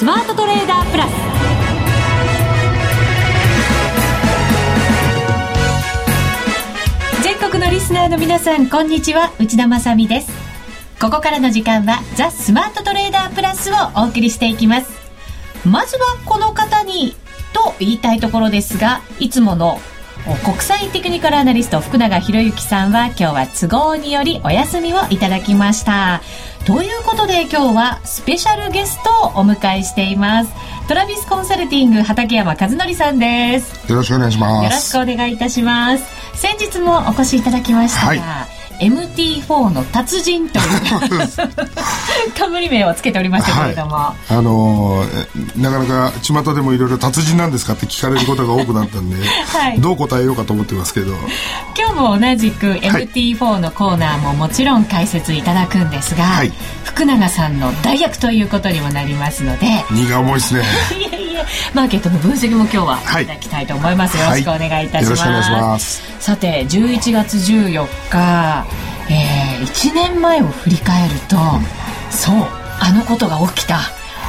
スマートトレーダープラス。全国のリスナーの皆さんこんにちは。内田まさです。ここからの時間はザ・スマートトレーダープラスをお送りしていきます。まずはこの方にと言いたいところですがいつもの国際テクニカルアナリスト福永博之さんは今日は都合によりお休みをいただきました。ということで今日はスペシャルゲストをお迎えしています。トラビスコンサルティング畠山和則さんです。よろしくお願いします。よろしくお願いいたします。先日もお越しいただきましたが、はい MT4 の達人という冠名をつけておりましたけれども、はい、あのー、なかなか巷でもいろいろ達人なんですかって聞かれることが多くなったんで、はい、どう答えようかと思ってますけど。今日も同じく MT4 のコーナーももちろん解説いただくんですが、はい、福永さんの代役ということにもなりますので。荷が重いですね。いやいやマーケットの分析も今日はい。ただきたいと思います、よろしくお願いいたします、よろしくお願いします。さて11月14日えー、1年前を振り返ると、そうあのことが起きた。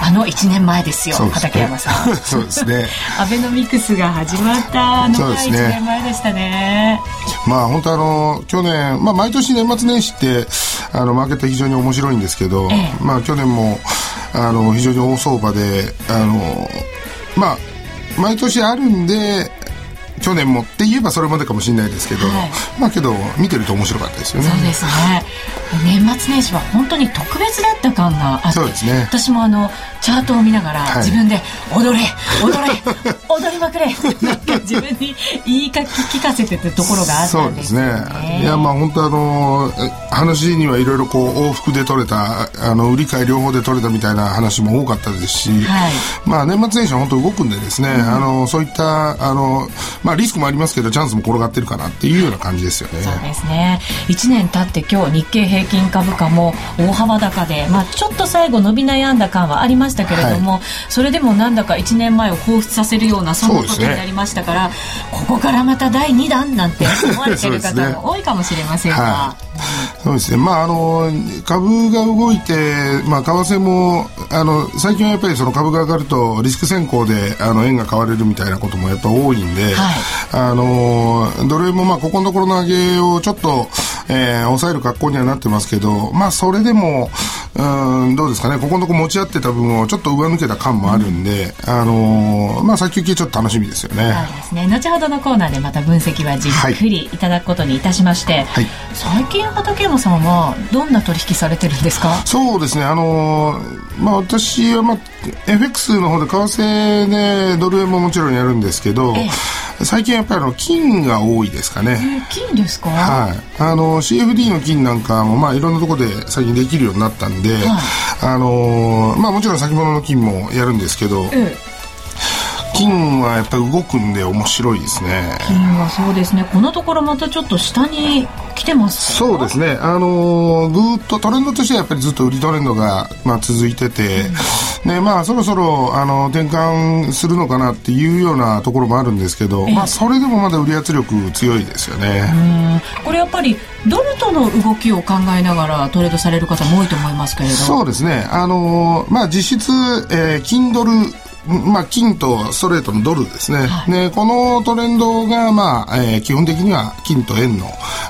あの1年前ですよ、すね、畠山さん。そうですね。アベノミクスが始まったあのが1年前でしたね。まあ本当あの去年、まあ毎年年末年始ってあのマーケット非常に面白いんですけど、ええ、まあ去年もあの非常に大相場であのまあ毎年あるんで去年もって言えばそれまでかもしれないですけど、はい、まあけど見てると面白かったですよね。そうですね。年末年始は本当に特別だった感があってそうですね。私もあのチャートを見ながら、自分で踊れ踊れ 踊りまくれなんか自分に言いか聞かせてたところがあったんですね。そうですね。いやまあ本当あの話にはいろいろこう往復で取れたあの売り買い両方で取れたみたいな話も多かったですし、はい、まあ年末年始は本当動くんでですね、うん、あのそういったあのまあリスクもありますけどチャンスも転がってるかなっていうような感じですよね。そうですね。1年経って今日日経平均株価も大幅高でまあちょっと最後伸び悩んだ感はありましたけれども、はい、それでもなんだか1年前を彷彿させるようなそんなことになりましたから、ね、ここからまた第2弾なんて思われてる方も 多いかもしれませんが。そうですね、まあ、あの株が動いて、まあ、為替もあの最近はやっぱりその株が上がるとリスク先行であの円が買われるみたいなこともやっぱ多いんで、はい、あのドル円もまあここのところの上げをちょっと、えー、抑える格好にはなってますけど、まあ、それでもうんどうですかね。ここのところ持ち合ってた分をちょっと上抜けた感もあるんで、うん、あのまあ、先行きちょっと楽しみですよね。そうですね。後ほどのコーナーでまた分析はじっくりいただくことにいたしまして、はい、最近畠山さんはどんな取引されてるんですか？そうですね。あのまあ私は、まあ、FX の方で為替でドル円ももちろんやるんですけど、ええ、最近やっぱりあの金が多いですかね、えー、金ですか？はい。あの CFD の金なんかもまあいろんなところで最近できるようになったんで、はい、あのまあもちろん先物の金もやるんですけど、ええ。金はやっぱり動くんで面白いですね。金はそうですね。このところまたちょっと下に来てますそうですね。あのー、ぐっとトレンドとしてはやっぱりずっと売りトレンドが、まあ、続いてて、うん、ねまあそろそろあの転換するのかなっていうようなところもあるんですけど、まあそれでもまだ売り圧力強いですよね。これやっぱりドルとの動きを考えながらトレードされる方も多いと思いますけれど。そうですね。あのー、まあ実質、えー、金ドルまあ、金とストレートのドルですね、はい、でこのトレンドが、まあえー、基本的には金と円の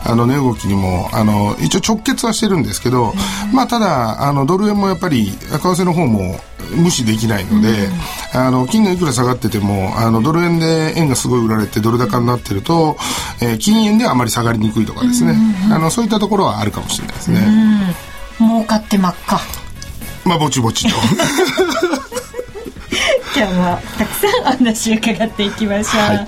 あの値動きにもあの一応直結はしてるんですけど、まあ、ただあのドル円もやっぱり為替の方も無視できないので、あの金がいくら下がっててもあのドル円で円がすごい売られてドル高になってると、えー、金円ではあまり下がりにくいとかですね、あのそういったところはあるかもしれないですね。儲かって真っ赤まあぼちぼちと 今日もたくさんお話を伺っていきましょう、はい、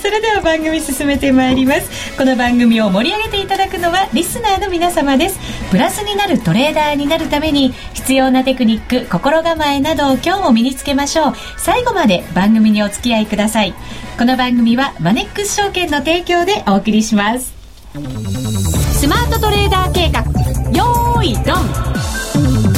それでは番組進めてまいります。この番組を盛り上げていただくのはリスナーの皆様です。プラスになるトレーダーになるために必要なテクニック心構えなどを今日も身につけましょう。最後まで番組にお付き合いください。この番組はマネックス証券の提供でお送りします。スマートトレーダー計画よーいドン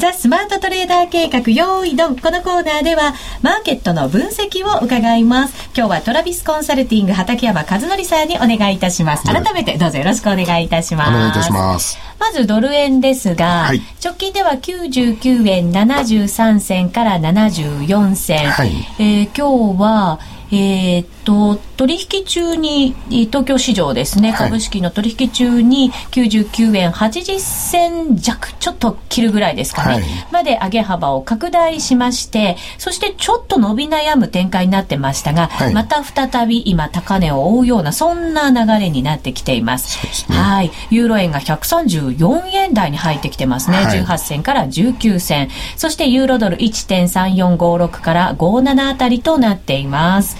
ザ・スマートトレーダー計画用意ドン。このコーナーでは、マーケットの分析を伺います。今日はトラビスコンサルティング畠山和則さんにお願いいたします。改めてどうぞよろしくお願いいたします。お願いいたします。まずドル円ですが、はい、直近では99円73銭から74銭。はい、えー、今日は、えー、っと、取引中に、東京市場ですね、株式の取引中に99円80銭弱、ちょっと切るぐらいですかね、はい、まで上げ幅を拡大しまして、そしてちょっと伸び悩む展開になってましたが、はい、また再び今高値を追うような、そんな流れになってきています。ね、はい。ユーロ円が134円台に入ってきてますね。はい、18銭から19銭。そしてユーロドル1.3456から57あたりとなっています。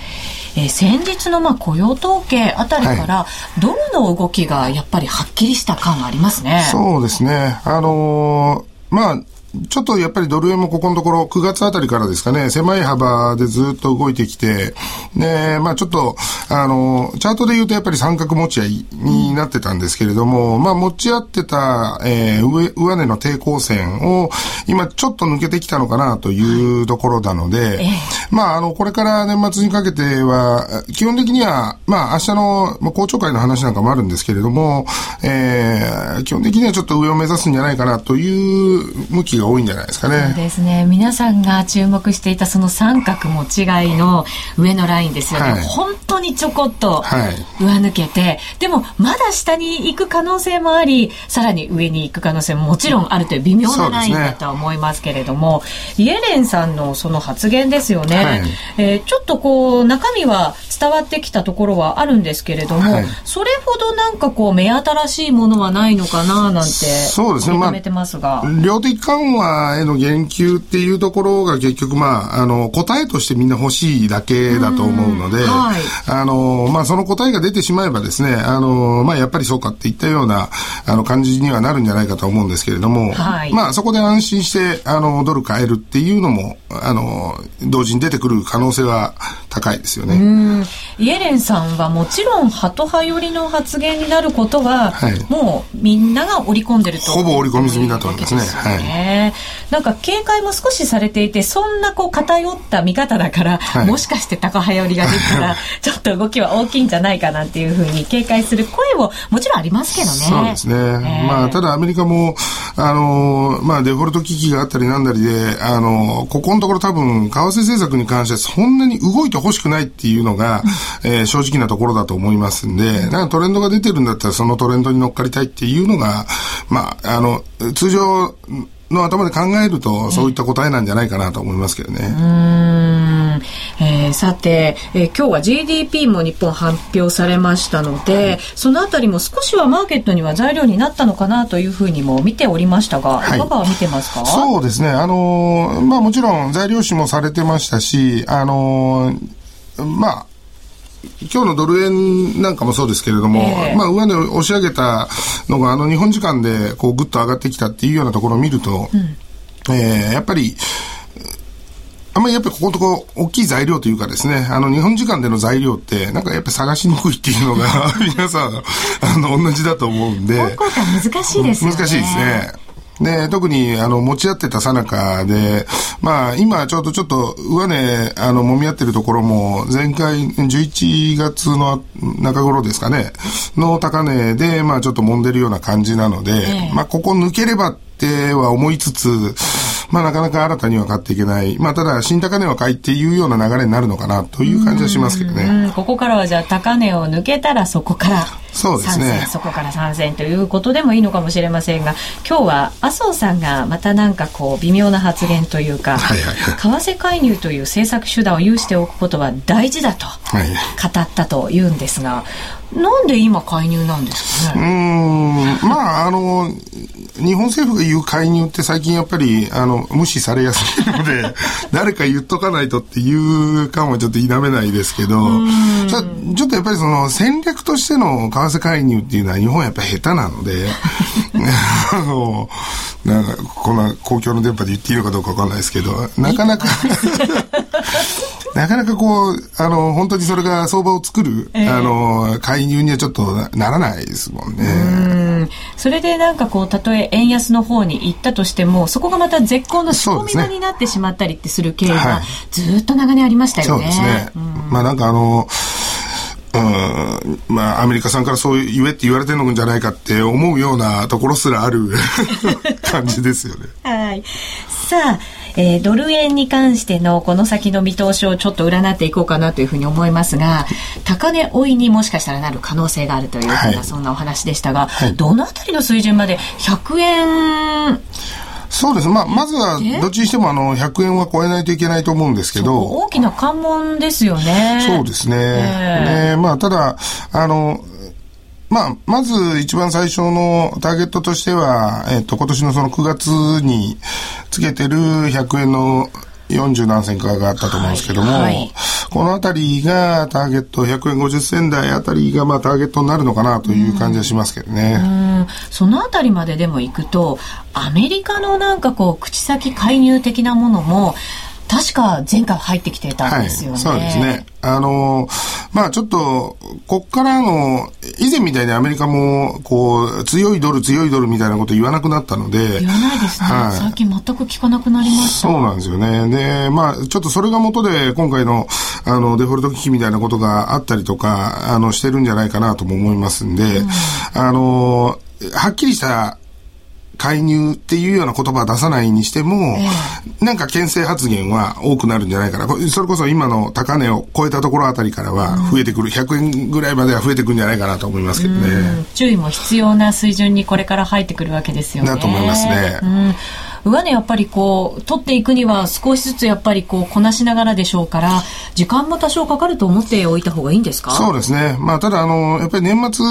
えー、先日のまあ雇用統計あたりから、ドルの動きがやっぱりはっきりした感がありますね。そうですね。あのー、まあ、ちょっとやっぱりドル円もここのところ、9月あたりからですかね、狭い幅でずっと動いてきて、で、まあちょっと、あの、チャートで言うとやっぱり三角持ち合いになってたんですけれども、まあ持ち合ってた、えー、上、上値の抵抗線を、今ちょっと抜けてきたのかなというところなので、まああの、これから年末にかけては、基本的には、まあ明日の、まあ、公聴会の話なんかもあるんですけれども、えー、基本的にはちょっと上を目指すんじゃないかなという向きが多いんじゃないですかね。そうですね。皆さんが注目していたその三角持ちいの上のラインですよね。はい、本当にちょこっと上抜けて、はい、でもまだ下に行く可能性もあり、さらに上に行く可能性ももちろんあるという微妙なラインだとは思いますけれども、ね、イエレンさんのその発言ですよね。はい、えー、ちょっとこう中身は伝わってきたところはあるんですけれども、それほどなんかこう目新しいものはないのかななんてそうですね。まあ、量的緩和への言及っていうところが結局まあ、あの、答えとしてみんな欲しいだけだと思うので、はい、あの、まあ、その答えが出てしまえばですね、あの、まあ、やっぱりそうかっていったような、あの、感じにはなるんじゃないかと思うんですけれども、はい、まあ、そこで安心して、あの、ドル買えるっていうのも、あの、同時に出てくる可能性は高いですよね。イエレンさんはもちろん、ハト派寄りの発言になることは、はい、もうみんなが織り込んでると。ほぼ織り込み済みだと思いますね。すねはい。なんか警戒も少しされていて、そんなこう偏った見方だから、はい、もしかして高派寄りが出たら、ちょっと動きは大きいんじゃないかなっていうふうに警戒する声ももちろんありますけどね。そうですね。えー、まあ、ただアメリカも、あの、まあ、デフォルト危機があったりなんだりで、あの、ここのところ多分、為替政策に関してそんなに動いてほしくないっていうのが、えー、正直なところだと思いますんで、なんかトレンドが出てるんだったらそのトレンドに乗っかりたいっていうのが、まあ、あの、通常、の頭で考えると、そういった答えなんじゃないかなと思いますけどね。うん。えー、さて、えー、今日は GDP も日本発表されましたので、はい、そのあたりも少しはマーケットには材料になったのかなというふうにも見ておりましたが、はい、いかが見てますか？そうですね。あのー、まあもちろん材料紙もされてましたし、あのー、まあ、今日のドル円なんかもそうですけれども、えー、まあ上値を押し上げたのが、あの日本時間でこうぐっと上がってきたっていうようなところを見ると、うん、えー、やっぱり、あんまりやっぱりここのとこ大きい材料というかですね、あの日本時間での材料って、なんかやっぱり探しにくいっていうのが 皆さん、あの同じだと思うんで。難しいですね。難しいですね。で、特に、あの、持ち合ってたさなかで、まあ、今、ちょうどちょっと、上値、あの、揉み合ってるところも、前回、11月の中頃ですかね、の高値で、まあ、ちょっと揉んでるような感じなので、ええ、まあ、ここ抜ければっては思いつつ、まあなかなか新たには買っていけない。まあただ、新高値は買いっていうような流れになるのかなという感じはしますけどね。ここからはじゃあ高値を抜けたらそこからそうですね。そこから参戦ということでもいいのかもしれませんが、今日は麻生さんがまたなんかこう微妙な発言というか、はいはいはい、為替介入という政策手段を有しておくことは大事だと語ったというんですが、なんで今介入なんですかね？うん、まあ、あの、日本政府が言う介入って最近やっぱり、あの、無視されやすいので、誰か言っとかないとっていう感はちょっと否めないですけど、ちょっとやっぱりその戦略としての為替介入っていうのは日本はやっぱり下手なので、あの、なんか、こんな公共の電波で言っていいのかどうかわかんないですけど、なかなか なかなかこう、あの、本当にそれが相場を作る、えー、あの、介入にはちょっとならないですもんね。それでなんかこう、たとえ円安の方に行ったとしても、そこがまた絶好の仕込み場になってしまったりってする経緯が、ずっと長年ありましたよね。そうですね。うん、まあなんかあの、うん、まあ、アメリカさんからそう言えって言われてるのじゃないかって思うようなところすらある 感じですよね。はい。さあ、えー、ドル円に関してのこの先の見通しをちょっと占っていこうかなというふうに思いますが、高値追いにもしかしたらなる可能性があるというふうな、はい、そんなお話でしたが、はい、どのあたりの水準まで100円そうです。まあ、まずは、どっちにしても、あの、100円は超えないといけないと思うんですけど。大きな関門ですよね。そうですね。えー、ねまあ、ただ、あの、まあ、まず一番最初のターゲットとしては、えっ、と、今年のその9月につけてる100円の40何銭かがあったと思うんですけども、はいはい、このあたりがターゲット、100円50銭台あたりがまあターゲットになるのかなという感じはしますけどね。そのあたりまででも行くと、アメリカのなんかこう、口先介入的なものも、確か前回入ってきてたんですよね。はい、そうですね。あのまあちょっと、こっからの、以前みたいにアメリカも、こう、強いドル強いドルみたいなこと言わなくなったので。言わないですね。はい、最近全く聞かなくなりました。そうなんですよね。で、まあちょっとそれが元で今回の、あの、デフォルト危機みたいなことがあったりとか、あの、してるんじゃないかなとも思いますんで、うん、あのはっきりした介入っていうような言葉は出さないにしても、えー、なんか牽制発言は多くなるんじゃないかな。それこそ今の高値を超えたところあたりからは増えてくる、うん、100円ぐらいまでは増えてくるんじゃないかなと思いますけどね。注意も必要な水準にこれから入ってくるわけですよね。だと思いますね。うん上値やっぱりこう取っていくには少しずつやっぱりこうこなしながらでしょうから時間も多少かかると思っておいた方がいいんですか？そうですね。まあただあのやっぱり年末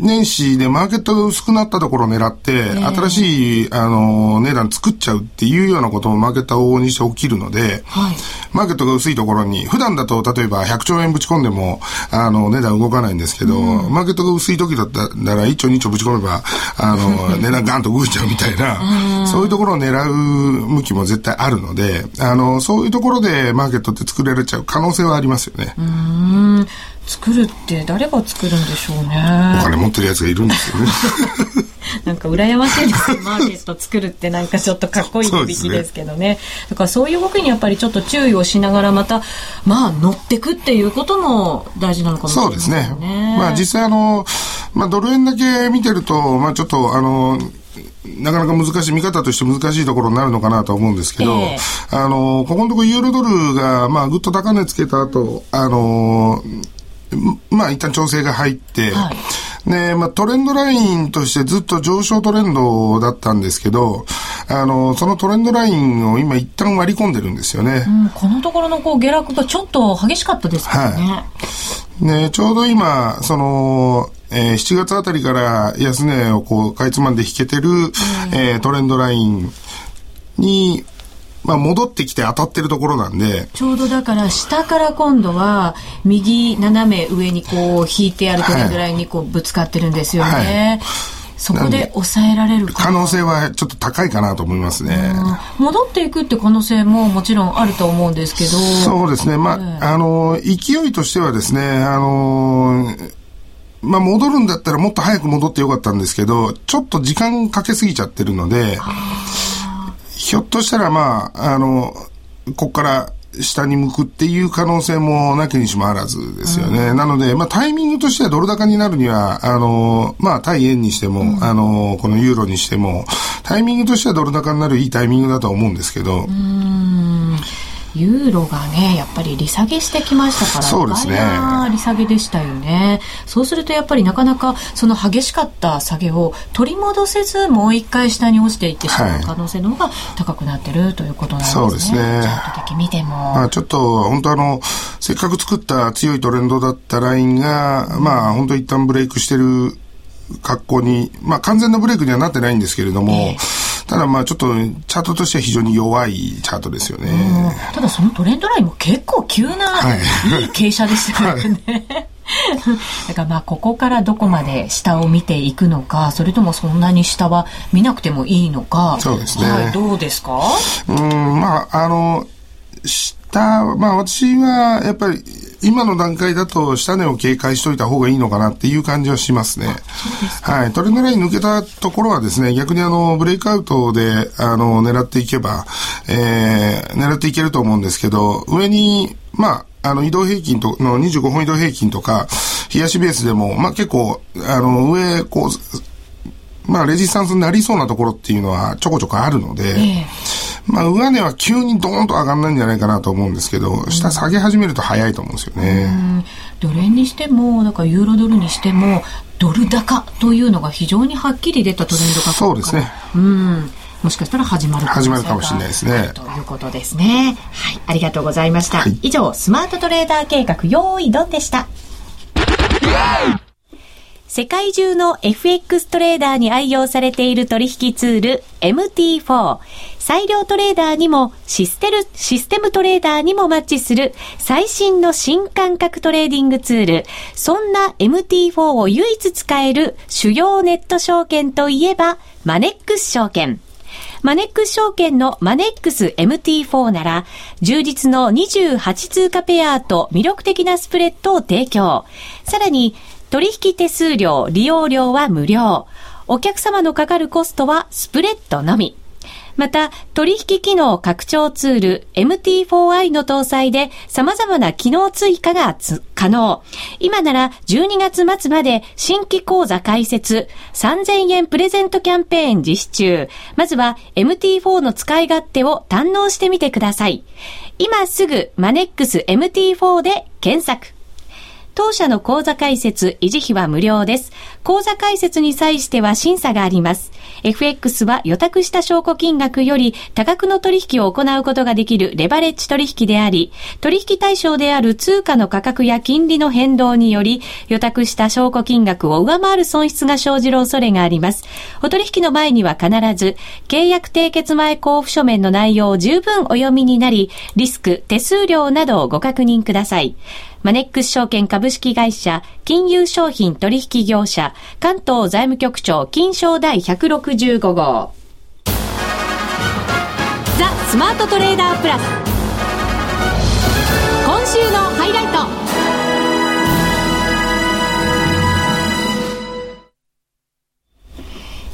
年始でマーケットが薄くなったところを狙って、新しいあの値段作っちゃうっていうようなこともマーケットは往々にして起きるので、はい、マーケットが薄いところに普段だと例えば100兆円ぶち込んでもあの値段動かないんですけど、うん、マーケットが薄い時だったら1兆2兆ぶち込めばあの 値段ガンと動いちゃうみたいな、そういうところを狙う向きも絶対あるので、あの、そういうところでマーケットって作られちゃう可能性はありますよね。うん。作るって誰が作るんでしょうね。お金持ってるやつがいるんですよね。なんか羨ましいですマーケット作るってなんかちょっとかっこいい響きですけどね。ねだからそういう動きにやっぱりちょっと注意をしながらまた、まあ乗ってくっていうことも大事なのかもしれないですね。そうですね。まあ実際あの、まあドル円だけ見てると、まあちょっとあの、なかなか難しい、見方として難しいところになるのかなと思うんですけど、えー、あの、ここのところユーロドルが、まあ、ぐっと高値つけた後、あの、まあ、一旦調整が入って、はい、ね、まあ、トレンドラインとしてずっと上昇トレンドだったんですけど、あの、そのトレンドラインを今一旦割り込んでるんですよね。うん、このところのこう下落がちょっと激しかったですからね。はい、ね、ちょうど今、その、えー、7月あたりから安値をこう、かいつまんで引けてる、うん、えー、トレンドラインに、まあ、戻ってきて当たってるところなんで。ちょうどだから下から今度は右斜め上にこう引いてあるトレンドラインにこうぶつかってるんですよね。はいそこで抑えられる可能性はちょっと高いかなと思いますね。戻っていくって可能性ももちろんあると思うんですけど。そうですね。まあ、あの、勢いとしてはですね、あの、まあ、戻るんだったらもっと早く戻ってよかったんですけど、ちょっと時間かけすぎちゃってるので、ひょっとしたらまあ、あの、ここから下に向くっていう可能性もなきにしもあらずですよね。うん、なので、まあ、タイミングとしてはドル高になるには、あの、まあ、対円にしても、うん、あの、このユーロにしても、タイミングとしてはドル高になるいいタイミングだと思うんですけど、うんユーロがね、やっぱり利下げしてきましたから、そうですね。利下げでしたよね。そうするとやっぱりなかなかその激しかった下げを取り戻せず、もう一回下に落ちていってしまう可能性の方が高くなってるということなんですね。そうですね。チャート的見ても。まあちょっと、本当あの、せっかく作った強いトレンドだったラインが、うん、まあ本当一旦ブレイクしてる格好に、まあ完全なブレイクにはなってないんですけれども、えーただまあちょっとチャートとしては非常に弱いチャートですよね。ただそのトレンドラインも結構急な、はい、いい傾斜でしたよね。は いだからまあここからどこまで下を見ていくのかそれともそんなに下は見なくてもいいのかそうですね、はい、どうですか？うんまああの下まあ私はやっぱり今の段階だと下値を警戒しといた方がいいのかなっていう感じはしますね。はい。トレンドライン抜けたところはですね、逆にあの、ブレイクアウトで、あの、狙っていけば、えー、狙っていけると思うんですけど、上に、まあ、あの、移動平均と、の25本移動平均とか、冷やしベースでも、まあ結構、あの、上、こう、まあ、レジスタンスになりそうなところっていうのはちょこちょこあるので、えまあ、上値は急にドーンと上がらないんじゃないかなと思うんですけど、下下げ始めると早いと思うんですよね。ドル円にしても、だからユーロドルにしても、ドル高というのが非常にはっきり出たトレンドがそうですね。うん。もしかしたら始まる始まるかもしれないですね。ということですね。はい。ありがとうございました。はい、以上、スマートトレーダー計画、用意ドンでした。世界中の FX トレーダーに愛用されている取引ツール MT4。裁量トレーダーにもシステル、システムトレーダーにもマッチする最新の新感覚トレーディングツール。そんな MT4 を唯一使える主要ネット証券といえばマネックス証券。マネックス証券のマネックス MT4 なら、充実の28通貨ペアと魅力的なスプレッドを提供。さらに、取引手数料、利用料は無料。お客様のかかるコストはスプレッドのみ。また、取引機能拡張ツール MT4i の搭載で様々な機能追加が可能。今なら12月末まで新規講座開設3000円プレゼントキャンペーン実施中。まずは MT4 の使い勝手を堪能してみてください。今すぐマネックス MT4 で検索。当社の口座開設、維持費は無料です。口座開設に際しては審査があります。FX は予託した証拠金額より多額の取引を行うことができるレバレッジ取引であり、取引対象である通貨の価格や金利の変動により、予託した証拠金額を上回る損失が生じる恐れがあります。お取引の前には必ず、契約締結前交付書面の内容を十分お読みになり、リスク、手数料などをご確認ください。マネックス証券株式会社、金融商品取引業者、関東財務局長、金賞第165号。ザ・スマートトレーダープラス。今週のハイライト。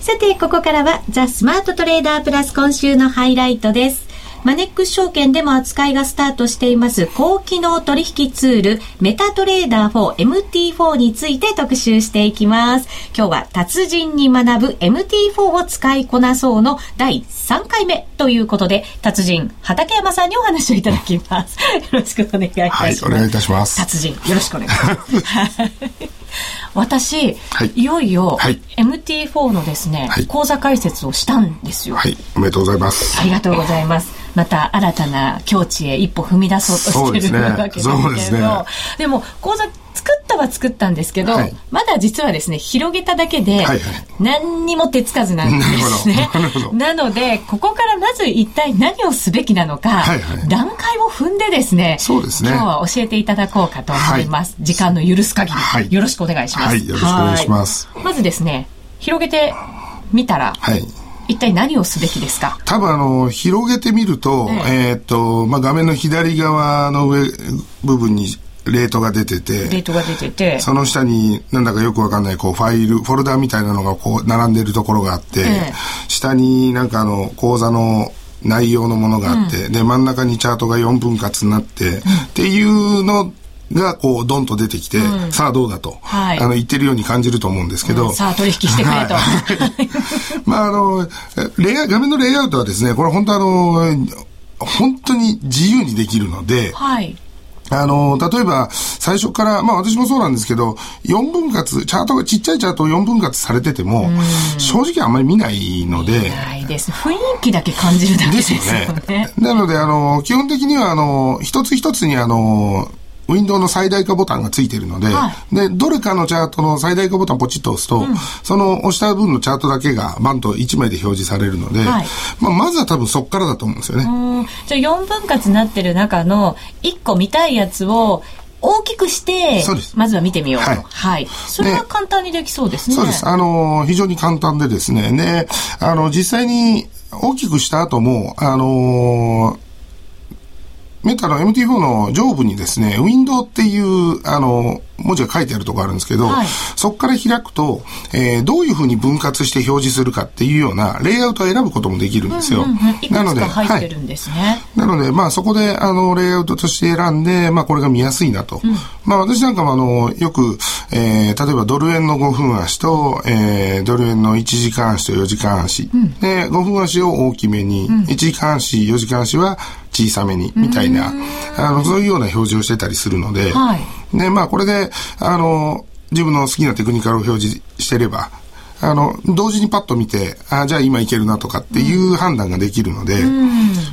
さて、ここからはザ・スマートトレーダープラス今週のハイライトです。マネックス証券でも扱いがスタートしています高機能取引ツールメタトレーダー 4MT4 について特集していきます。今日は達人に学ぶ MT4 を使いこなそうの第3回目ということで達人畠山さんにお話をいただきます。よろしくお願いいたします。はい、お願いいたします。達人よろしくお願いします。私、はい、いよいよ、はい、MT4 のですね、はい、講座解説をしたんですよ。はい、おめでとうございます。ありがとうございます。また新たな境地へ一歩踏み出そうとしてるわけですけどで、ね。でも講座作ったは作ったんですけど、はい、まだ実はですね広げただけで、はいはい、何にも手つかずなんですね。な のでここからまず一体何をすべきなのか、はいはい、段階を踏んでですねそうですね。今日は教えていただこうかと思います、はい、時間の許す限り、よろしくお願いします、よろしくお願いします。まずですね広げてみたら、はい一体何をすべきですか？多分あの、広げてみると、えー、っと、まあ、画面の左側の上部分にレートが出てて、レートが出てて、その下になんだかよくわかんないこうファイル、フォルダみたいなのがこう並んでるところがあって、え下になんかあの講座の内容のものがあって、うん、で真ん中にチャートが4分割になって、うん、っていうのがこうドンと出てきて、うん、さあどうだと、はい、あの言ってるように感じると思うんですけど、うん、さあ取引してくれと、まああのレイア画面のレイアウトはですねこれ本当あの本当に自由にできるので、はい、あの、例えば、最初から、まあ私もそうなんですけど、4分割、チャートが、ちっちゃいチャートを4分割されてても、正直あんまり見ないので。見ないです。雰囲気だけ感じるだけですよね。ですよね。なので、あの、基本的には、あの、一つ一つに、あの、ウィンドウの最大化ボタンがついているので、はい、で、どれかのチャートの最大化ボタンポチッと押すと、うん、その押した分のチャートだけがバンと1枚で表示されるので、はい、まあ、まずは多分そこからだと思うんですよね。じゃあ4分割になってる中の1個見たいやつを大きくして、まずは見てみようと。はい。はい、それは簡単にできそうですね。そうです。あの、非常に簡単でですね。で、あの、実際に大きくした後も、あのメタの MT4 の上部にですね、ウィンドウっていう、あの、文字が書いてあるところあるんですけど、はい、そこから開くと、えー、どういうふうに分割して表示するかっていうようなレイアウトを選ぶこともできるんですよ。うんうんうん、なので、はい、なので、まあそこで、あの、レイアウトとして選んで、まあこれが見やすいなと。うん、まあ私なんかもあの、よく、えー、例えばドル円の5分足と、えー、ドル円の1時間足と4時間足。うん、で、5分足を大きめに、うん、1時間足、4時間足は小さめに、みたいな、あの、そういうような表示をしてたりするので、はい、で、まあこれで、あの、自分の好きなテクニカルを表示してれば、あの、同時にパッと見て、あじゃあ今いけるなとかっていう判断ができるので、うん、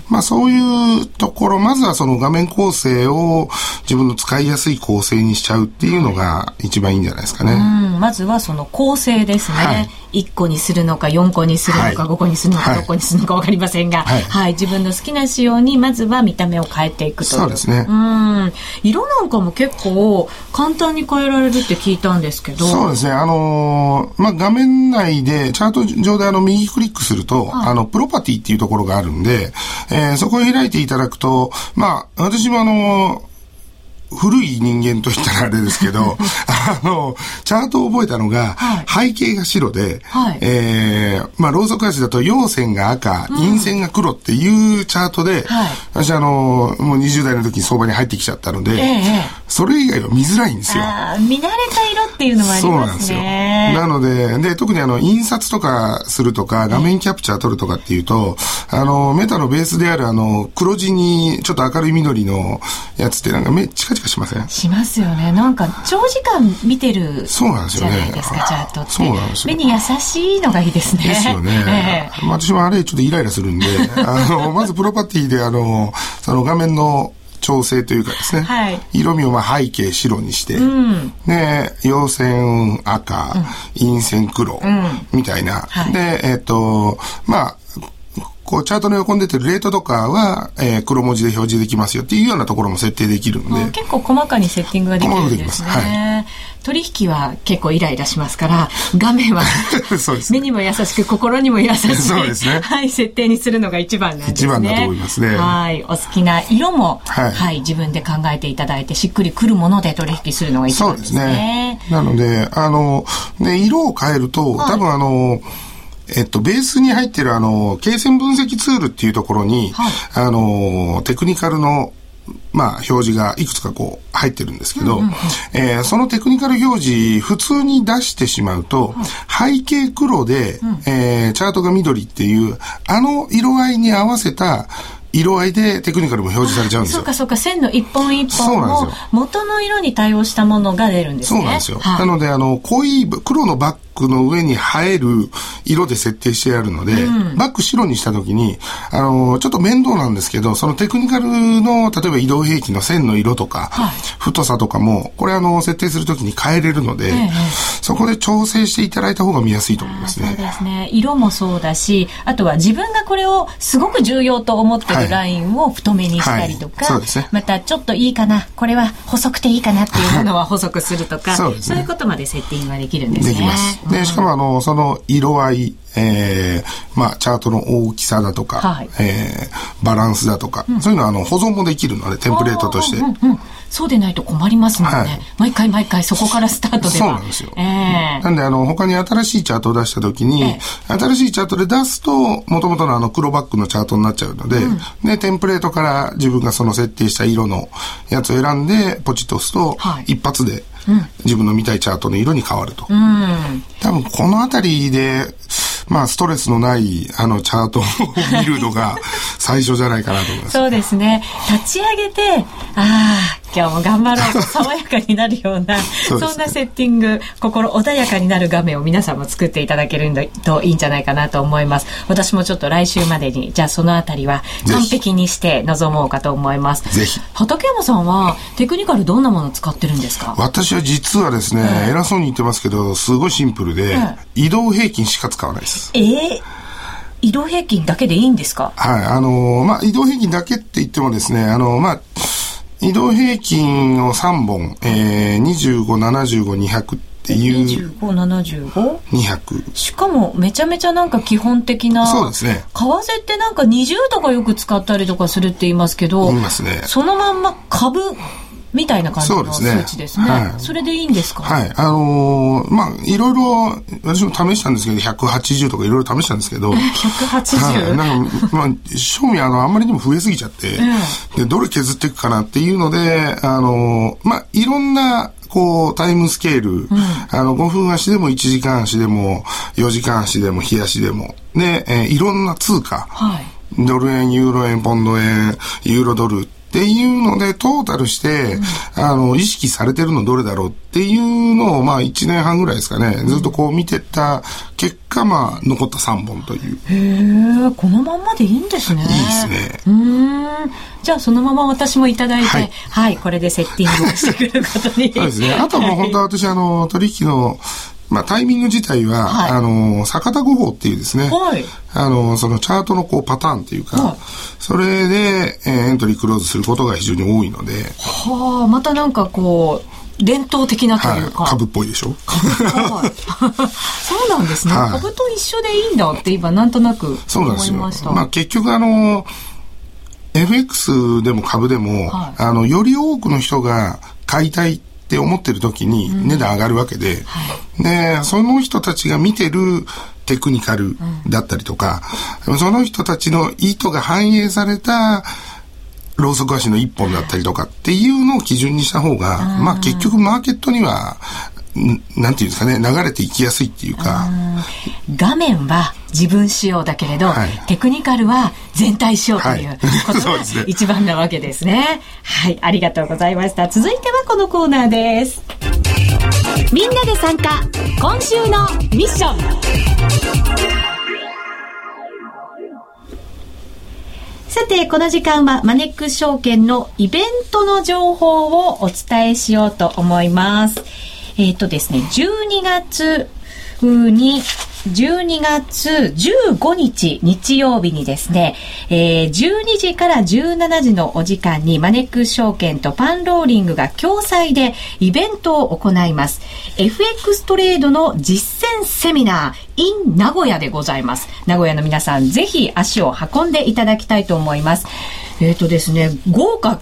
まあそういうところ、まずはその画面構成を自分の使いやすい構成にしちゃうっていうのが一番いいんじゃないですかね。うん、まずはその構成ですね。はい。1個にするのか4個にするのか5個にするのか6個にするのか分かりませんが、はい、はい、自分の好きな仕様にまずは見た目を変えていくと。そうですね。うん。色なんかも結構簡単に変えられるって聞いたんですけど。そうですね。あのー、まあ、画面内でチャート上であの右クリックすると、はい、あのプロパティっていうところがあるんで、えー、そこを開いていただくとまあ私もあのー古い人間と言ったらあれですけど、あの、チャートを覚えたのが、はい、背景が白で、はい、えー、まあ、ローソク足だと陽線が赤、陰線が黒っていうチャートで、はい、私あの、もう20代の時に相場に入ってきちゃったので、えー、それ以外は見づらいんですよ。見慣れた色っていうのはありますね。そうなんですよ。なので、で、特にあの、印刷とかするとか、画面キャプチャー撮るとかっていうと、あの、メタのベースであるあの、黒地にちょっと明るい緑のやつってなんかめ、チカチカしませんしますよね。なんか、長時間見てるそうなんですよね。じゃないですか、チャート。そうなんですよ。目に優しいのがいいですね。ですよね。えー、私もあれちょっとイライラするんで、あの、まずプロパティであの、その画面の調整というかですね、はい、色味をまあ背景白にして、うん、で、陽線赤、うん、陰線黒、うん、みたいな、はい、で、えっ、ー、と、まあ、こう、チャートの横に出てるレートとかは、えー、黒文字で表示できますよっていうようなところも設定できるので。結構細かにセッティングができるんですね。はい、取引は結構イライラしますから、画面は 目にも優しく、心にも優しい。そうですね。はい、設定にするのが一番なんですね。一番だと思いますね。はい。お好きな色も、はい、はい、自分で考えていただいて、しっくりくるもので取引するのが一番ですね。そうですね。なので、あの、ね、色を変えると、多分あの、えっと、ベースに入ってるあの、経線分析ツールっていうところに、はい、あの、テクニカルのまあ、表示がいくつかこう入ってるんですけど、えー、そのテクニカル表示、普通に出してしまうと、背景黒で、うん、えー、チャートが緑っていう、あの色合いに合わせた、色合いでテクニカルも表示されちゃうんですよ。そうかそうか、線の一本一本も元の色に対応したものが出るんですね。そうなんですよ。はい、なので、あの、濃い黒のバックの上に映える色で設定してあるので、うん、バック白にした時に、あの、ちょっと面倒なんですけど、そのテクニカルの、例えば移動平均の線の色とか、はい、太さとかも、これあの、設定するときに変えれるので、ええ、そこで調整していただいた方が見やすいと思いますね。そうですね。色もそうだし、あとは自分がこれをすごく重要と思ってるラインを太めにしたりとか、はいはいね、またちょっといいかな、これは細くていいかなっていうものは細くするとか、そうね、そういうことまでセッティングができるんですね。できます。で、しかもあの、その色合い、えー、まあ、チャートの大きさだとか、はい、えー、バランスだとか、うん、そういうのはあの保存もできるので、テンプレートとして。うんうんうん、そうでないと困りますもんね、はい。毎回毎回そこからスタートで。そうなんですよ。えー、なんで、あの、他に新しいチャートを出したときに、えー、新しいチャートで出すと、もともとのあの黒バックのチャートになっちゃうので、うん、で、テンプレートから自分がその設定した色のやつを選んで、ポチッと押すと、はい、一発で、自分の見たいチャートの色に変わると。うん、多分このあたりで、まあ、ストレスのない、あの、チャートを見るのが最初じゃないかなと思います。そうですね。立ち上げて、ああ、今日も頑張ろうと爽やかになるような そ、ね,、んなセッティング、心穏やかになる画面を皆さんも作っていただけるといいんじゃないかなと思います。私もちょっと来週までに、じゃあそのあたりは完璧にして臨もうかと思います。ぜひ。畠山さんはテクニカルどんなものを使ってるんですか？私は実はですね、えー、偉そうに言ってますけど、すごいシンプルで、えー、移動平均しか使わないです。えー移動平均だけでいいんですか？はい、あのー、まあ、移動平均だけって言ってもですね、あのー、まあ、移動平均を3本、えー、25、75、200ってっていう。2575 200しかもめちゃめちゃなんか基本的なそうですね。為替ってなんか20とかよく使ったりとかするって言いますけど言いますね。そのまんま株みたいな感じの数そうですね。値ですね。はい。それでいいんですか？はい。あのーまあ、いろいろ、私も試したんですけど、180とかいろいろ試したんですけど、はい。180、なんか、まあ、正味、あの、あんまりにも増えすぎちゃって、で、どれ削っていくかなっていうので、あのーまあ、いろんな、こう、タイムスケール、あの、5分足でも1時間足でも、4時間足でも、日足でも、で、えーいろんな通貨、はい。ドル円、ユーロ円、ポンド円、ユーロドルっていうので、トータルして、あの、意識されてるのどれだろうっていうのを、まあ、1年半ぐらいですかね、ずっとこう見てった結果、まあ、残った3本という。へえ、このまんまでいいんですね。いいですね。うーん。じゃあそのまま私もいただいて、ははいい、これでセッティングをしてくることに。そうですね。あともう本当は私、あの、取引の、まあ、タイミング自体は、はい。あの、坂田五法っていうですね、はい。あの、そのチャートのこうパターンっていうか、はい。それで、えーエントリークローズすることが非常に多いので、はあ、またなんかこう、伝統的なとはいいうか。、株っぽいでしょ？はい。そうなんですね、はい。株と一緒でいいんだって今なんとなく思そうなんですよ。いました。まあ結局あの、FX でも株でも、はい。あの、より多くの人が買いたいって思ってる時に値段上がるわけで、で、その人たちが見てるテクニカルだったりとか、その人たちの意図が反映されたローソク足の一本だったりとかっていうのを基準にした方が、まあ結局マーケットには、んなんていうんですかね、流れていきやすいっていうか、画面は自分仕様だけれど、はいテクニカルは全体仕様というはい ことが一番なわけですね。はい、ありがとうございました。続いてはこのコーナーです。みんなで参加、今週のミッション。さて、この時間はマネックス証券のイベントの情報をお伝えしようと思います。えっ、とですね、12月に、12月15日日曜日にですね、えー12時から17時のお時間にマネック証券とパンローリングが共催でイベントを行います。FX トレードの実践セミナー in 名古屋でございます。名古屋の皆さんぜひ足を運んでいただきたいと思います。えっ、とですね、豪華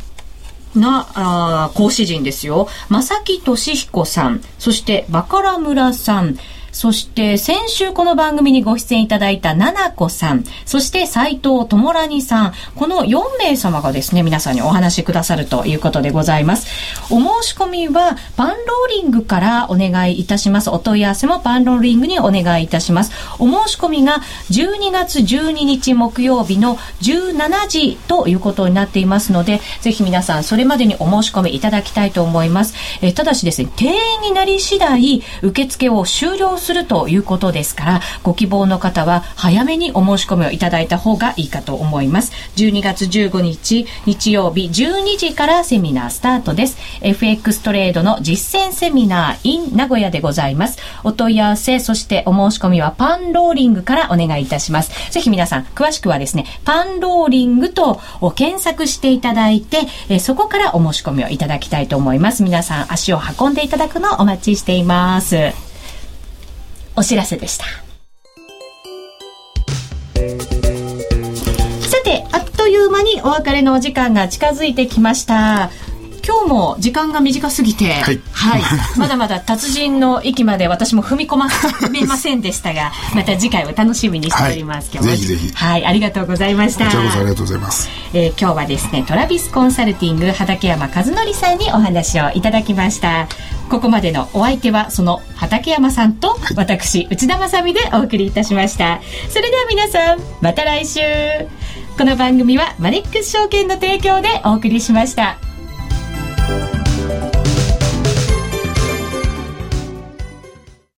な、あ講師陣ですよ。正木俊彦さん、そしてバカラ村さん、そして先週この番組にご出演いただいた七子さん、そして斉藤智良にさん、この4名様がですね、皆さんにお話しくださるということでございます。お申し込みはパンローリングからお願いいたします。お問い合わせもパンローリングにお願いいたします。お申し込みが12月12日木曜日の17時ということになっていますので、ぜひ皆さんそれまでにお申し込みいただきたいと思います。えただしですね、定員になり次第受付を終了するということですから、ご希望の方は早めにお申し込みをいただいた方がいいかと思います。12月15日日曜日12時からセミナースタートです。FX トレードの実践セミナー in 名古屋でございます。お問い合わせ、そしてお申し込みはパンローリングからお願いいたします。ぜひ皆さん、詳しくはですね、パンローリングとお検索していただいて、えそこからお申し込みをいただきたいと思います。皆さん、足を運んでいただくのをお待ちしています。お知らせでした。さて、あっという間にお別れのお時間が近づいてきました。今日も時間が短すぎて、はい。まだまだ達人の域まで私も踏み込まめませんでしたが、また次回を楽しみにしております。はい。ぜひぜひ。はい、ありがとうございました。こちらこそありがとうございます。えー今日はですねトラビスコンサルティング畠山和則さんにお話をいただきました。ここまでのお相手はその畠山さんと私内田まさみでお送りいたしました。それでは皆さんまた来週。この番組はマネックス証券の提供でお送りしました Thank you.